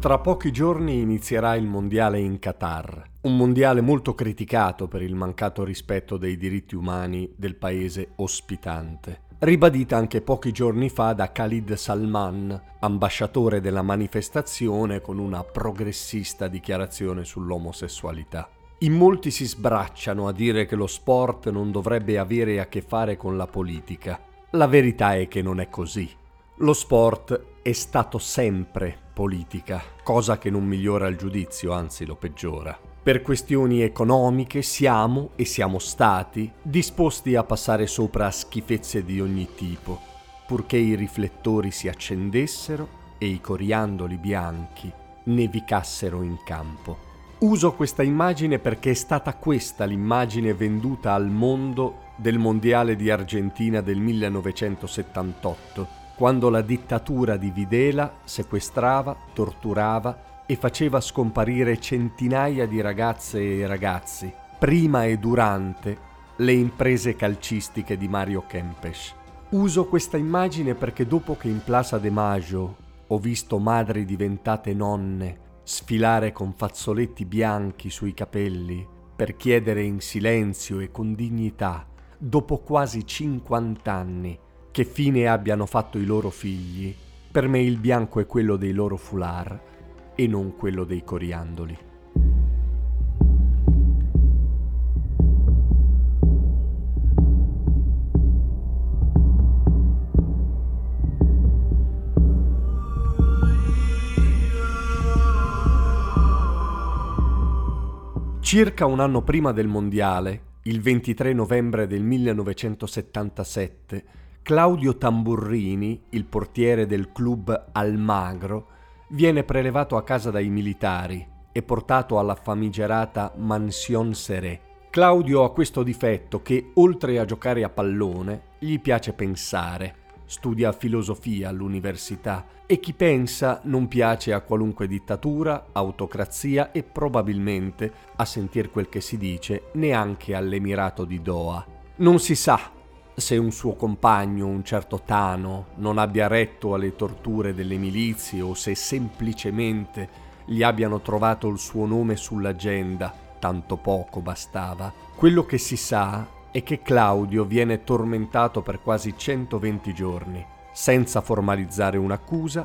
Tra pochi giorni inizierà il mondiale in Qatar, un mondiale molto criticato per il mancato rispetto dei diritti umani del paese ospitante. Ribadita anche pochi giorni fa da Khalid Salman, ambasciatore della manifestazione con una progressista dichiarazione sull'omosessualità. In molti si sbracciano a dire che lo sport non dovrebbe avere a che fare con la politica. La verità è che non è così. Lo sport è stato sempre politica, cosa che non migliora il giudizio, anzi lo peggiora. Per questioni economiche siamo e siamo stati disposti a passare sopra a schifezze di ogni tipo, purché i riflettori si accendessero e i coriandoli bianchi nevicassero in campo. Uso questa immagine perché è stata questa l'immagine venduta al mondo del Mondiale di Argentina del 1978 quando la dittatura di Videla sequestrava, torturava e faceva scomparire centinaia di ragazze e ragazzi, prima e durante le imprese calcistiche di Mario Kempes. Uso questa immagine perché dopo che in Plaza de Maggio ho visto madri diventate nonne sfilare con fazzoletti bianchi sui capelli per chiedere in silenzio e con dignità, dopo quasi 50 anni, che fine abbiano fatto i loro figli, per me il bianco è quello dei loro foulard e non quello dei coriandoli. Circa un anno prima del Mondiale, il 23 novembre del 1977, Claudio Tamburrini, il portiere del club Almagro, viene prelevato a casa dai militari e portato alla famigerata Mansion Seré. Claudio ha questo difetto che, oltre a giocare a pallone, gli piace pensare. Studia filosofia all'università e chi pensa non piace a qualunque dittatura, autocrazia e probabilmente, a sentir quel che si dice, neanche all'Emirato di Doha. Non si sa se un suo compagno, un certo Tano, non abbia retto alle torture delle milizie o se semplicemente gli abbiano trovato il suo nome sull'agenda, tanto poco bastava. Quello che si sa è che Claudio viene tormentato per quasi 120 giorni, senza formalizzare un'accusa,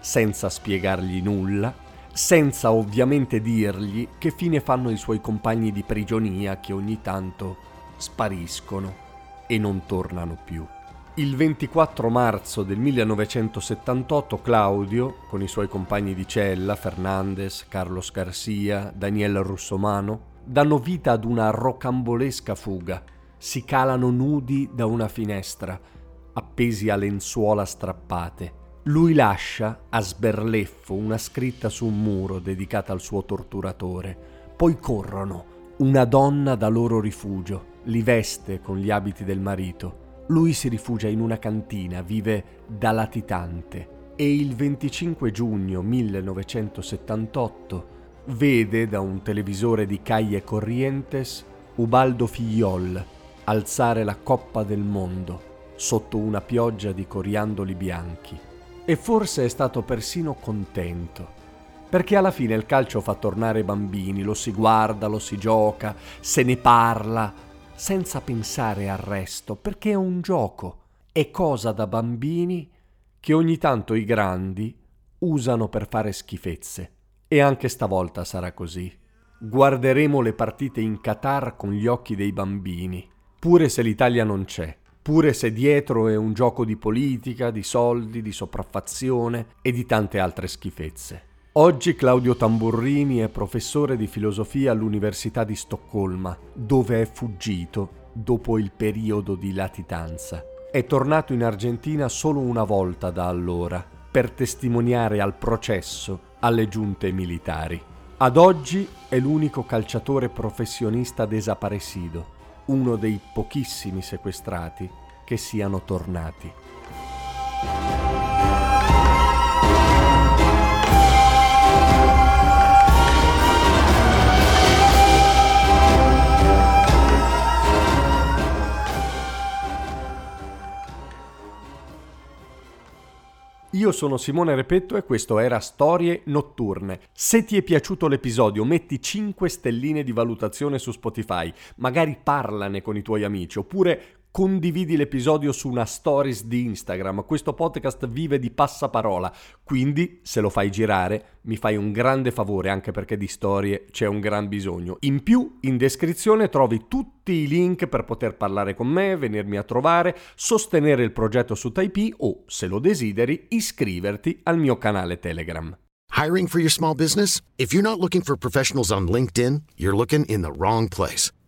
senza spiegargli nulla, senza ovviamente dirgli che fine fanno i suoi compagni di prigionia che ogni tanto spariscono e non tornano più. Il 24 marzo del 1978 Claudio, con i suoi compagni di cella, Fernandez, Carlos Garcia, Daniel Russomano, danno vita ad una rocambolesca fuga. Si calano nudi da una finestra, appesi a lenzuola strappate. Lui lascia a sberleffo una scritta su un muro dedicata al suo torturatore. Poi corrono, una donna da loro rifugio li veste con gli abiti del marito. Lui si rifugia in una cantina, vive da latitante e il 25 giugno 1978 vede da un televisore di Calle Corrientes Ubaldo Figliol alzare la Coppa del Mondo sotto una pioggia di coriandoli bianchi. E forse è stato persino contento perché alla fine il calcio fa tornare bambini, lo si guarda, lo si gioca, se ne parla, senza pensare al resto, perché è un gioco, è cosa da bambini che ogni tanto i grandi usano per fare schifezze. E anche stavolta sarà così. Guarderemo le partite in Qatar con gli occhi dei bambini, pure se l'Italia non c'è, pure se dietro è un gioco di politica, di soldi, di sopraffazione e di tante altre schifezze. Oggi Claudio Tamburrini è professore di filosofia all'Università di Stoccolma, dove è fuggito dopo il periodo di latitanza. È tornato in Argentina solo una volta da allora, per testimoniare al processo alle giunte militari. Ad oggi è l'unico calciatore professionista desaparecido, uno dei pochissimi sequestrati che siano tornati. Io sono Simone Repetto e questo era Storie Notturne. Se ti è piaciuto l'episodio metti 5 stelline di valutazione su Spotify, magari parlane con i tuoi amici oppure condividi l'episodio su una stories di Instagram. Questo podcast vive di passaparola, quindi se lo fai girare mi fai un grande favore anche perché di storie c'è un gran bisogno. In più, in descrizione trovi tutti i link per poter parlare con me, venirmi a trovare, sostenere il progetto su Type o, se lo desideri, iscriverti al mio canale Telegram. Hiring for your small business? If you're not looking for professionals on LinkedIn, you're looking in the wrong place.